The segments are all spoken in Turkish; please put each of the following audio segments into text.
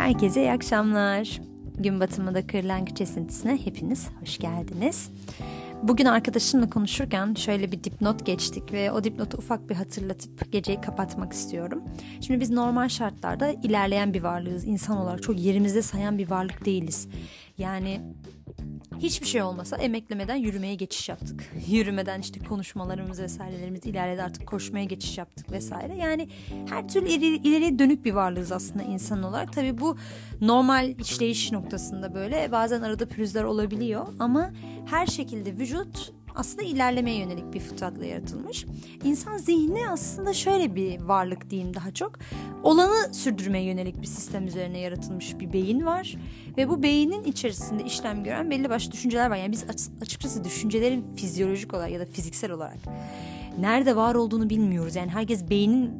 Herkese iyi akşamlar. Gün batımında kırlangıç esintisine hepiniz hoş geldiniz. Bugün arkadaşımla konuşurken şöyle bir dipnot geçtik ve o dipnotu ufak bir hatırlatıp geceyi kapatmak istiyorum. Şimdi biz normal şartlarda ilerleyen bir varlığız. İnsan olarak çok yerimizde sayan bir varlık değiliz. Yani hiçbir şey olmasa emeklemeden yürümeye geçiş yaptık. Yürümeden işte konuşmalarımız vesairelerimiz ilerledi artık koşmaya geçiş yaptık vesaire. Yani her türlü ileri, ileriye dönük bir varlığız aslında insan olarak. Tabii bu normal işleyiş noktasında böyle bazen arada pürüzler olabiliyor ama her şekilde vücut aslında ilerlemeye yönelik bir fıtratla yaratılmış. İnsan zihni aslında şöyle bir varlık diyeyim daha çok. Olanı sürdürmeye yönelik bir sistem üzerine yaratılmış bir beyin var. Ve bu beynin içerisinde işlem gören belli başlı düşünceler var. Yani biz açıkçası düşüncelerin fizyolojik olarak ya da fiziksel olarak nerede var olduğunu bilmiyoruz. Yani herkes beynin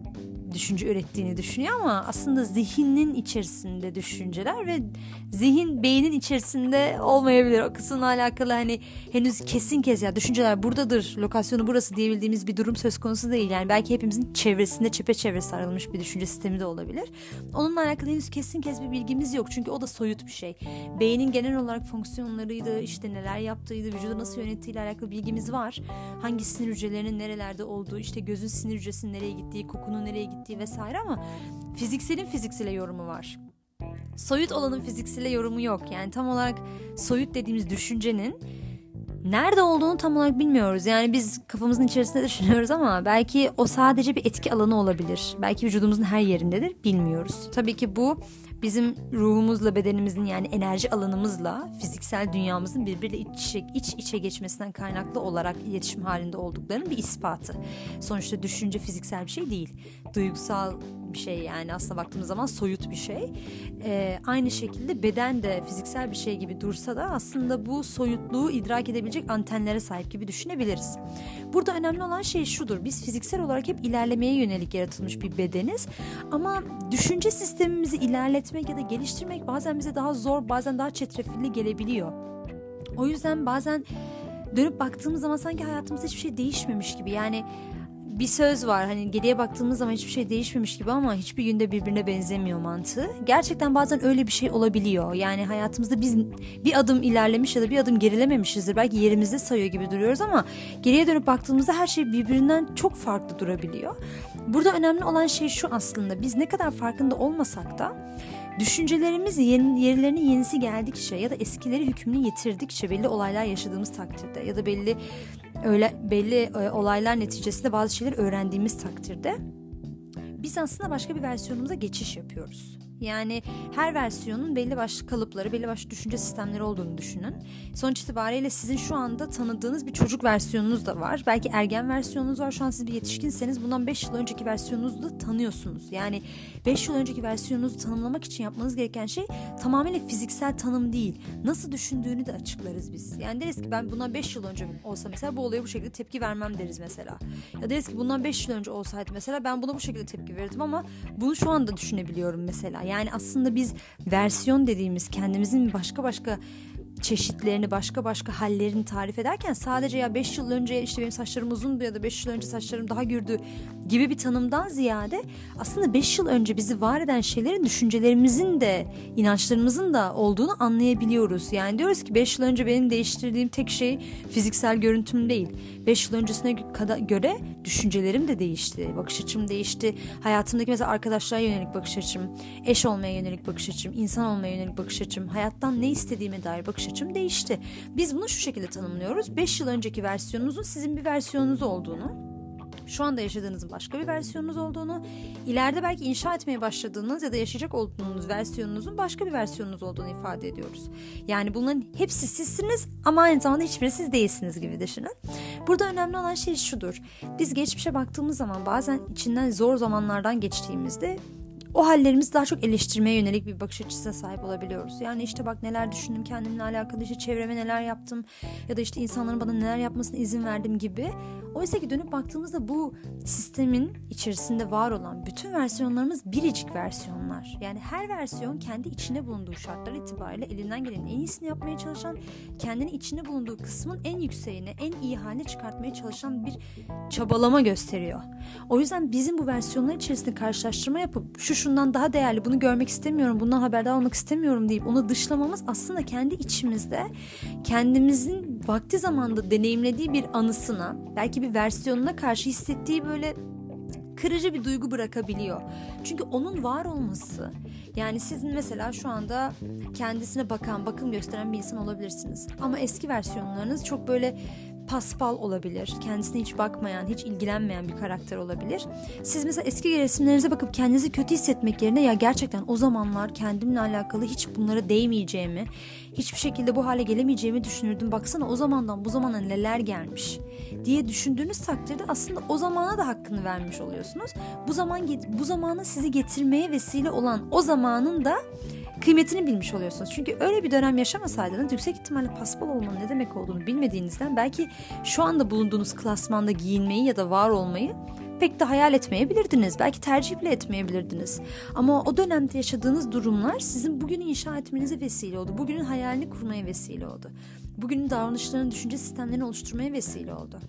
düşünce ürettiğini düşünüyor ama aslında zihnin içerisinde düşünceler ve zihin beynin içerisinde olmayabilir. O kısımla alakalı hani henüz kesin kez ya düşünceler buradadır, lokasyonu burası diyebildiğimiz bir durum söz konusu değil. Yani belki hepimizin çevresinde çepeçevre sarılmış bir düşünce sistemi de olabilir. Onunla alakalı henüz kesin kez bir bilgimiz yok. Çünkü o da soyut bir şey. Beynin genel olarak fonksiyonlarıydı, işte neler yaptığıydı, vücudu nasıl yönettiğiyle alakalı bilgimiz var. Hangi sinir hücrelerinin nerelerde olduğu, işte gözün sinir hücresinin nereye gittiği, kokunun nereye gittiği vesaire ama fizikselin fiziksele yorumu var soyut olanın fiziksel yorumu yok. Yani tam olarak soyut dediğimiz düşüncenin nerede olduğunu tam olarak bilmiyoruz. Yani biz kafamızın içerisinde düşünüyoruz ama belki o sadece bir etki alanı olabilir. Belki vücudumuzun her yerindedir bilmiyoruz. Tabii ki bu bizim ruhumuzla bedenimizin yani enerji alanımızla fiziksel dünyamızın birbiriyle iç içe, iç içe geçmesinden kaynaklı olarak iletişim halinde olduklarının bir ispatı. Sonuçta düşünce fiziksel bir şey değil. Duygusal bir şey yani aslında baktığımız zaman soyut bir şey. Ee, aynı şekilde beden de fiziksel bir şey gibi dursa da aslında bu soyutluğu idrak edebilecek antenlere sahip gibi düşünebiliriz. Burada önemli olan şey şudur. Biz fiziksel olarak hep ilerlemeye yönelik yaratılmış bir bedeniz ama düşünce sistemimizi ilerletmek ya da geliştirmek bazen bize daha zor, bazen daha çetrefilli gelebiliyor. O yüzden bazen dönüp baktığımız zaman sanki hayatımızda hiçbir şey değişmemiş gibi. Yani bir söz var hani geriye baktığımız zaman hiçbir şey değişmemiş gibi ama hiçbir günde birbirine benzemiyor mantığı. Gerçekten bazen öyle bir şey olabiliyor. Yani hayatımızda biz bir adım ilerlemiş ya da bir adım gerilememişizdir. Belki yerimizde sayıyor gibi duruyoruz ama geriye dönüp baktığımızda her şey birbirinden çok farklı durabiliyor. Burada önemli olan şey şu aslında biz ne kadar farkında olmasak da Düşüncelerimiz yeni, yerlerine yenisi geldikçe ya da eskileri hükmünü yitirdikçe belli olaylar yaşadığımız takdirde ya da belli öyle belli e, olaylar neticesinde bazı şeyler öğrendiğimiz takdirde biz aslında başka bir versiyonumuza geçiş yapıyoruz. Yani her versiyonun belli başlı kalıpları, belli başlı düşünce sistemleri olduğunu düşünün. Sonuç itibariyle sizin şu anda tanıdığınız bir çocuk versiyonunuz da var. Belki ergen versiyonunuz var. Şu an siz bir yetişkinseniz bundan 5 yıl önceki versiyonunuzu da tanıyorsunuz. Yani 5 yıl önceki versiyonunuzu tanımlamak için yapmanız gereken şey tamamıyla fiziksel tanım değil. Nasıl düşündüğünü de açıklarız biz. Yani deriz ki ben bundan 5 yıl önce olsa mesela bu olaya bu şekilde tepki vermem deriz mesela. Ya deriz ki bundan 5 yıl önce olsaydı mesela ben buna bu şekilde tepki verirdim ama bunu şu anda düşünebiliyorum mesela. Yani aslında biz versiyon dediğimiz kendimizin başka başka çeşitlerini başka başka hallerini tarif ederken sadece ya 5 yıl önce işte benim saçlarım uzundu ya da 5 yıl önce saçlarım daha gürdü gibi bir tanımdan ziyade aslında 5 yıl önce bizi var eden şeylerin düşüncelerimizin de inançlarımızın da olduğunu anlayabiliyoruz. Yani diyoruz ki 5 yıl önce benim değiştirdiğim tek şey fiziksel görüntüm değil. 5 yıl öncesine göre düşüncelerim de değişti. Bakış açım değişti. Hayatımdaki mesela arkadaşlara yönelik bakış açım, eş olmaya yönelik bakış açım, insan olmaya yönelik bakış açım, hayattan ne istediğime dair bakış açım değişti. Biz bunu şu şekilde tanımlıyoruz. 5 yıl önceki versiyonunuzun sizin bir versiyonunuz olduğunu, şu anda yaşadığınızın başka bir versiyonunuz olduğunu, ileride belki inşa etmeye başladığınız ya da yaşayacak olduğunuz versiyonunuzun başka bir versiyonunuz olduğunu ifade ediyoruz. Yani bunların hepsi sizsiniz ama aynı zamanda hiçbiri siz değilsiniz gibi düşünün. Burada önemli olan şey şudur. Biz geçmişe baktığımız zaman bazen içinden zor zamanlardan geçtiğimizde o hallerimizi daha çok eleştirmeye yönelik bir bakış açısına sahip olabiliyoruz. Yani işte bak neler düşündüm kendimle alakalı işte çevreme neler yaptım ya da işte insanların bana neler yapmasına izin verdim gibi. Oysa ki dönüp baktığımızda bu sistemin içerisinde var olan bütün versiyonlarımız biricik versiyonlar. Yani her versiyon kendi içinde bulunduğu şartlar itibariyle elinden gelen en iyisini yapmaya çalışan, kendini içinde bulunduğu kısmın en yükseğine, en iyi haline çıkartmaya çalışan bir çabalama gösteriyor. O yüzden bizim bu versiyonlar içerisinde karşılaştırma yapıp şu şundan daha değerli bunu görmek istemiyorum bundan haberdar olmak istemiyorum deyip onu dışlamamız aslında kendi içimizde kendimizin vakti zamanda deneyimlediği bir anısına belki bir versiyonuna karşı hissettiği böyle kırıcı bir duygu bırakabiliyor. Çünkü onun var olması yani sizin mesela şu anda kendisine bakan, bakım gösteren bir insan olabilirsiniz. Ama eski versiyonlarınız çok böyle paspal olabilir. Kendisine hiç bakmayan, hiç ilgilenmeyen bir karakter olabilir. Siz mesela eski resimlerinize bakıp kendinizi kötü hissetmek yerine ya gerçekten o zamanlar kendimle alakalı hiç bunlara değmeyeceğimi, hiçbir şekilde bu hale gelemeyeceğimi düşünürdüm. Baksana o zamandan bu zamana neler gelmiş diye düşündüğünüz takdirde aslında o zamana da hakkını vermiş oluyorsunuz. Bu zaman bu zamana sizi getirmeye vesile olan o zamanın da kıymetini bilmiş oluyorsunuz. Çünkü öyle bir dönem yaşamasaydınız yüksek ihtimalle paspal olmanın ne demek olduğunu bilmediğinizden belki şu anda bulunduğunuz klasmanda giyinmeyi ya da var olmayı pek de hayal etmeyebilirdiniz. Belki tercih bile etmeyebilirdiniz. Ama o dönemde yaşadığınız durumlar sizin bugünü inşa etmenize vesile oldu. Bugünün hayalini kurmaya vesile oldu. Bugünün davranışlarını, düşünce sistemlerini oluşturmaya vesile oldu.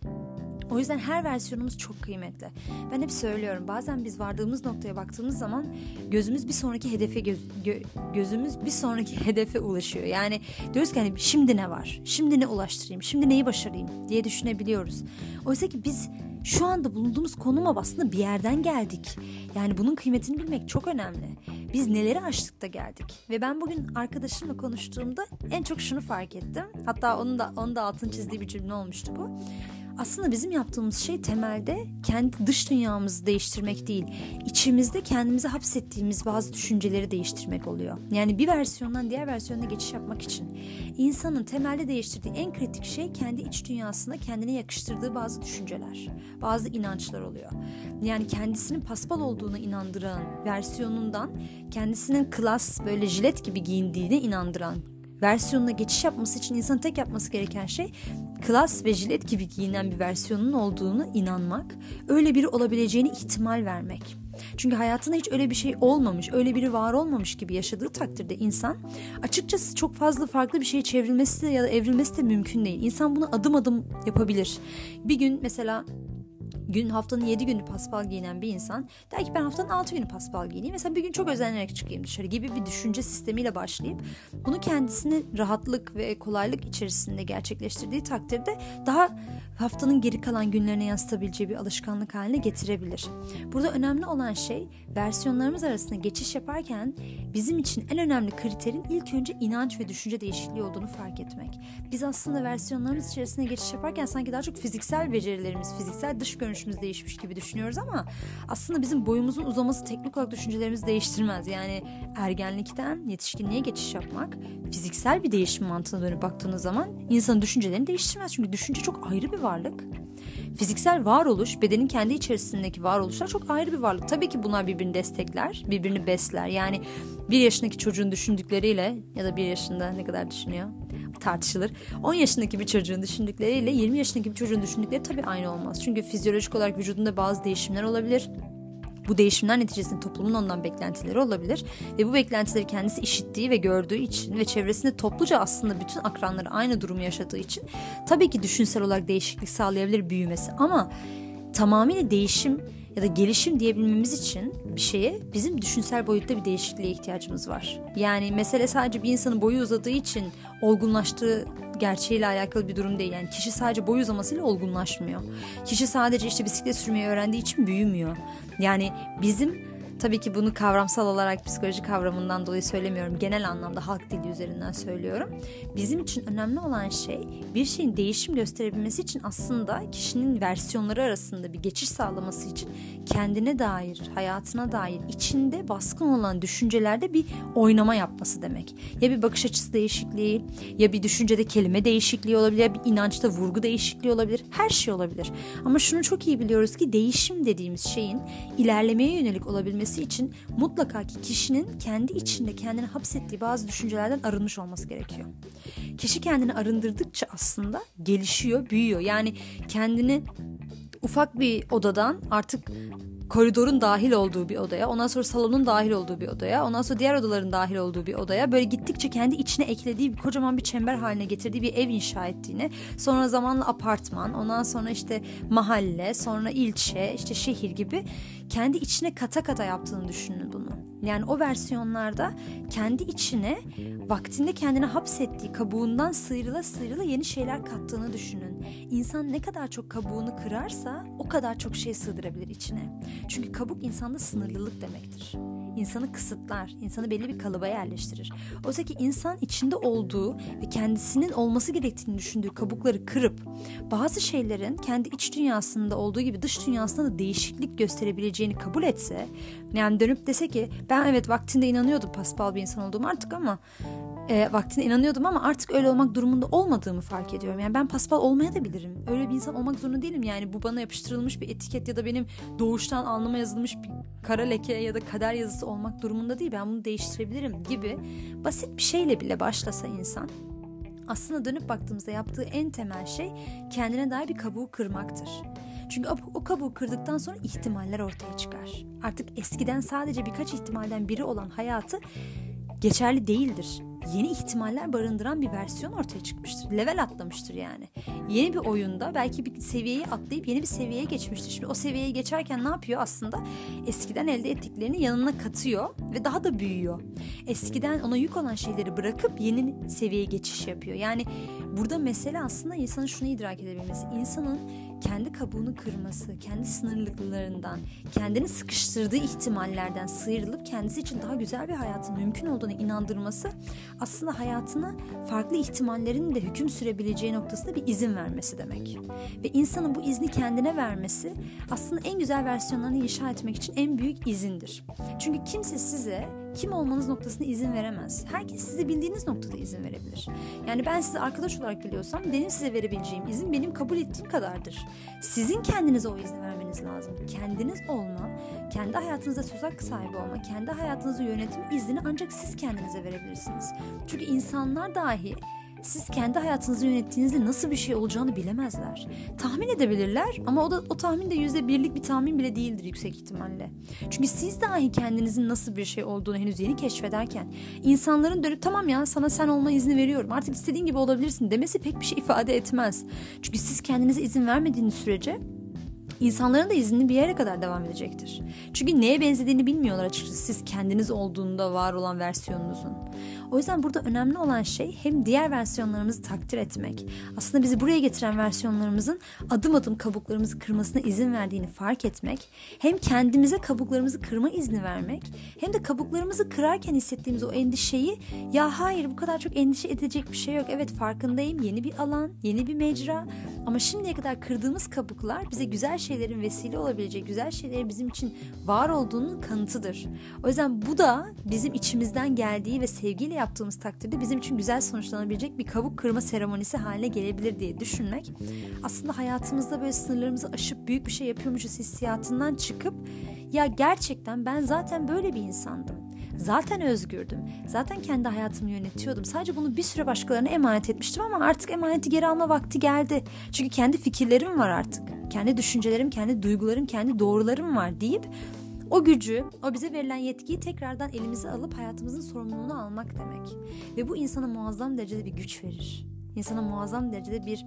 O yüzden her versiyonumuz çok kıymetli. Ben hep söylüyorum bazen biz vardığımız noktaya baktığımız zaman gözümüz bir sonraki hedefe göz, gö, gözümüz bir sonraki hedefe ulaşıyor. Yani diyoruz ki hani şimdi ne var? Şimdi ne ulaştırayım? Şimdi neyi başarayım diye düşünebiliyoruz. Oysa ki biz şu anda bulunduğumuz konuma aslında bir yerden geldik. Yani bunun kıymetini bilmek çok önemli. Biz neleri aştık da geldik. Ve ben bugün arkadaşımla konuştuğumda en çok şunu fark ettim. Hatta onun da onun da altın çizdiği bir cümle olmuştu bu aslında bizim yaptığımız şey temelde kendi dış dünyamızı değiştirmek değil, içimizde kendimizi hapsettiğimiz bazı düşünceleri değiştirmek oluyor. Yani bir versiyondan diğer versiyona geçiş yapmak için insanın temelde değiştirdiği en kritik şey kendi iç dünyasında kendine yakıştırdığı bazı düşünceler, bazı inançlar oluyor. Yani kendisinin paspal olduğunu inandıran versiyonundan kendisinin klas böyle jilet gibi giyindiğine inandıran versiyonuna geçiş yapması için insanın tek yapması gereken şey klas ve jilet gibi giyinen bir versiyonun olduğunu inanmak, öyle biri olabileceğini ihtimal vermek. Çünkü hayatında hiç öyle bir şey olmamış, öyle biri var olmamış gibi yaşadığı takdirde insan açıkçası çok fazla farklı bir şeye çevrilmesi ya da evrilmesi de mümkün değil. İnsan bunu adım adım yapabilir. Bir gün mesela gün haftanın 7 günü paspal giyinen bir insan der ki ben haftanın 6 günü paspal giyineyim. Mesela bir gün çok özenerek çıkayım dışarı gibi bir düşünce sistemiyle başlayıp bunu kendisini rahatlık ve kolaylık içerisinde gerçekleştirdiği takdirde daha haftanın geri kalan günlerine yansıtabileceği bir alışkanlık haline getirebilir. Burada önemli olan şey versiyonlarımız arasında geçiş yaparken bizim için en önemli kriterin ilk önce inanç ve düşünce değişikliği olduğunu fark etmek. Biz aslında versiyonlarımız içerisinde geçiş yaparken sanki daha çok fiziksel becerilerimiz, fiziksel dış görünüşümüz değişmiş gibi düşünüyoruz ama aslında bizim boyumuzun uzaması teknik olarak düşüncelerimizi değiştirmez. Yani ergenlikten yetişkinliğe geçiş yapmak fiziksel bir değişim mantığına dönüp baktığınız zaman insanın düşüncelerini değiştirmez. Çünkü düşünce çok ayrı bir varlık. Fiziksel varoluş, bedenin kendi içerisindeki varoluşlar çok ayrı bir varlık. Tabii ki bunlar birbirini destekler, birbirini besler. Yani bir yaşındaki çocuğun düşündükleriyle ya da bir yaşında ne kadar düşünüyor tartışılır. 10 yaşındaki bir çocuğun düşündükleriyle 20 yaşındaki bir çocuğun düşündükleri tabii aynı olmaz. Çünkü fizyolojik olarak vücudunda bazı değişimler olabilir bu değişimler neticesinde toplumun ondan beklentileri olabilir ve bu beklentileri kendisi işittiği ve gördüğü için ve çevresinde topluca aslında bütün akranları aynı durumu yaşadığı için tabii ki düşünsel olarak değişiklik sağlayabilir büyümesi ama tamamıyla değişim ya da gelişim diyebilmemiz için bir şeye bizim düşünsel boyutta bir değişikliğe ihtiyacımız var. Yani mesele sadece bir insanın boyu uzadığı için olgunlaştığı gerçeğiyle alakalı bir durum değil. Yani kişi sadece boy uzamasıyla olgunlaşmıyor. Kişi sadece işte bisiklet sürmeyi öğrendiği için büyümüyor. Yani bizim Tabii ki bunu kavramsal olarak psikoloji kavramından dolayı söylemiyorum. Genel anlamda halk dili üzerinden söylüyorum. Bizim için önemli olan şey bir şeyin değişim gösterebilmesi için aslında kişinin versiyonları arasında bir geçiş sağlaması için kendine dair, hayatına dair içinde baskın olan düşüncelerde bir oynama yapması demek. Ya bir bakış açısı değişikliği, ya bir düşüncede kelime değişikliği olabilir, ya bir inançta vurgu değişikliği olabilir. Her şey olabilir. Ama şunu çok iyi biliyoruz ki değişim dediğimiz şeyin ilerlemeye yönelik olabilmesi olabilmesi için mutlaka ki kişinin kendi içinde kendini hapsettiği bazı düşüncelerden arınmış olması gerekiyor. Kişi kendini arındırdıkça aslında gelişiyor, büyüyor. Yani kendini ufak bir odadan artık koridorun dahil olduğu bir odaya, ondan sonra salonun dahil olduğu bir odaya, ondan sonra diğer odaların dahil olduğu bir odaya böyle gittikçe kendi içine eklediği bir kocaman bir çember haline getirdiği bir ev inşa ettiğini, sonra zamanla apartman, ondan sonra işte mahalle, sonra ilçe, işte şehir gibi kendi içine kata kata yaptığını düşünün bunu. Yani o versiyonlarda kendi içine vaktinde kendine hapsettiği kabuğundan sıyrıla sıyrıla yeni şeyler kattığını düşünün. İnsan ne kadar çok kabuğunu kırarsa o kadar çok şey sığdırabilir içine. Çünkü kabuk insanda sınırlılık demektir insanı kısıtlar, insanı belli bir kalıba yerleştirir. Oysa ki insan içinde olduğu ve kendisinin olması gerektiğini düşündüğü kabukları kırıp bazı şeylerin kendi iç dünyasında olduğu gibi dış dünyasında da değişiklik gösterebileceğini kabul etse, yani dönüp dese ki ben evet vaktinde inanıyordum paspal bir insan olduğumu artık ama e, vaktine inanıyordum ama artık öyle olmak durumunda olmadığımı fark ediyorum. Yani ben paspal olmaya da bilirim. Öyle bir insan olmak zorunda değilim. Yani bu bana yapıştırılmış bir etiket ya da benim doğuştan alnıma yazılmış bir kara leke ya da kader yazısı olmak durumunda değil. Ben bunu değiştirebilirim gibi basit bir şeyle bile başlasa insan aslında dönüp baktığımızda yaptığı en temel şey kendine dair bir kabuğu kırmaktır. Çünkü o kabuğu kırdıktan sonra ihtimaller ortaya çıkar. Artık eskiden sadece birkaç ihtimalden biri olan hayatı geçerli değildir yeni ihtimaller barındıran bir versiyon ortaya çıkmıştır. Level atlamıştır yani. Yeni bir oyunda belki bir seviyeyi atlayıp yeni bir seviyeye geçmiştir. Şimdi o seviyeye geçerken ne yapıyor aslında? Eskiden elde ettiklerini yanına katıyor ve daha da büyüyor. Eskiden ona yük olan şeyleri bırakıp yeni seviyeye geçiş yapıyor. Yani burada mesele aslında insanın şunu idrak edebilmesi. İnsanın kendi kabuğunu kırması, kendi sınırlılıklarından, kendini sıkıştırdığı ihtimallerden sıyrılıp kendisi için daha güzel bir hayatın mümkün olduğunu inandırması aslında hayatına farklı ihtimallerin de hüküm sürebileceği noktasında bir izin vermesi demek. Ve insanın bu izni kendine vermesi aslında en güzel versiyonlarını inşa etmek için en büyük izindir. Çünkü kimse size kim olmanız noktasına izin veremez. Herkes sizi bildiğiniz noktada izin verebilir. Yani ben sizi arkadaş olarak biliyorsam benim size verebileceğim izin benim kabul ettiğim kadardır. Sizin kendinize o izni vermeniz lazım. Kendiniz olma, kendi hayatınıza söz hakkı sahibi olma, kendi hayatınızı yönetim iznini ancak siz kendinize verebilirsiniz. Çünkü insanlar dahi siz kendi hayatınızı yönettiğinizde nasıl bir şey olacağını bilemezler. Tahmin edebilirler ama o da o tahmin de yüzde birlik bir tahmin bile değildir yüksek ihtimalle. Çünkü siz dahi kendinizin nasıl bir şey olduğunu henüz yeni keşfederken insanların dönüp tamam ya sana sen olma izni veriyorum artık istediğin gibi olabilirsin demesi pek bir şey ifade etmez. Çünkü siz kendinize izin vermediğiniz sürece İnsanların da izni bir yere kadar devam edecektir. Çünkü neye benzediğini bilmiyorlar açıkçası siz kendiniz olduğunda var olan versiyonunuzun. O yüzden burada önemli olan şey hem diğer versiyonlarımızı takdir etmek. Aslında bizi buraya getiren versiyonlarımızın adım adım kabuklarımızı kırmasına izin verdiğini fark etmek. Hem kendimize kabuklarımızı kırma izni vermek. Hem de kabuklarımızı kırarken hissettiğimiz o endişeyi ya hayır bu kadar çok endişe edecek bir şey yok. Evet farkındayım yeni bir alan, yeni bir mecra. Ama şimdiye kadar kırdığımız kabuklar bize güzel şeylerin vesile olabilecek, güzel şeylerin bizim için var olduğunun kanıtıdır. O yüzden bu da bizim içimizden geldiği ve sevgiyle yaptığımız takdirde bizim için güzel sonuçlanabilecek bir kabuk kırma seremonisi haline gelebilir diye düşünmek aslında hayatımızda böyle sınırlarımızı aşıp büyük bir şey yapıyormuşuz hissiyatından çıkıp ya gerçekten ben zaten böyle bir insandım. Zaten özgürdüm. Zaten kendi hayatımı yönetiyordum. Sadece bunu bir süre başkalarına emanet etmiştim ama artık emaneti geri alma vakti geldi. Çünkü kendi fikirlerim var artık. Kendi düşüncelerim, kendi duygularım, kendi doğrularım var deyip o gücü, o bize verilen yetkiyi tekrardan elimize alıp hayatımızın sorumluluğunu almak demek. Ve bu insana muazzam derecede bir güç verir. İnsana muazzam derecede bir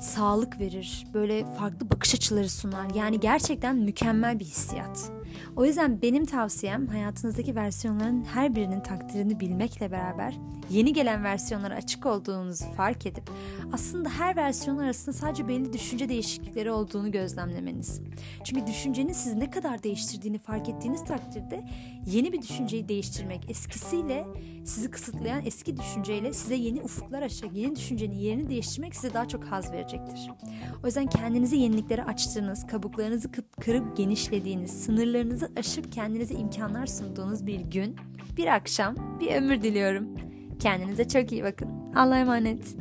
sağlık verir. Böyle farklı bakış açıları sunar. Yani gerçekten mükemmel bir hissiyat. O yüzden benim tavsiyem hayatınızdaki versiyonların her birinin takdirini bilmekle beraber yeni gelen versiyonlara açık olduğunuzu fark edip aslında her versiyon arasında sadece belli düşünce değişiklikleri olduğunu gözlemlemeniz. Çünkü düşüncenin sizi ne kadar değiştirdiğini fark ettiğiniz takdirde yeni bir düşünceyi değiştirmek eskisiyle sizi kısıtlayan eski düşünceyle size yeni ufuklar açacak, yeni düşüncenin yerini değiştirmek size daha çok haz verecektir. O yüzden kendinizi yeniliklere açtığınız, kabuklarınızı kırıp genişlediğiniz, sınırlarınızı aşıp kendinize imkanlar sunduğunuz bir gün, bir akşam, bir ömür diliyorum. Kendinize çok iyi bakın. Allah'a emanet.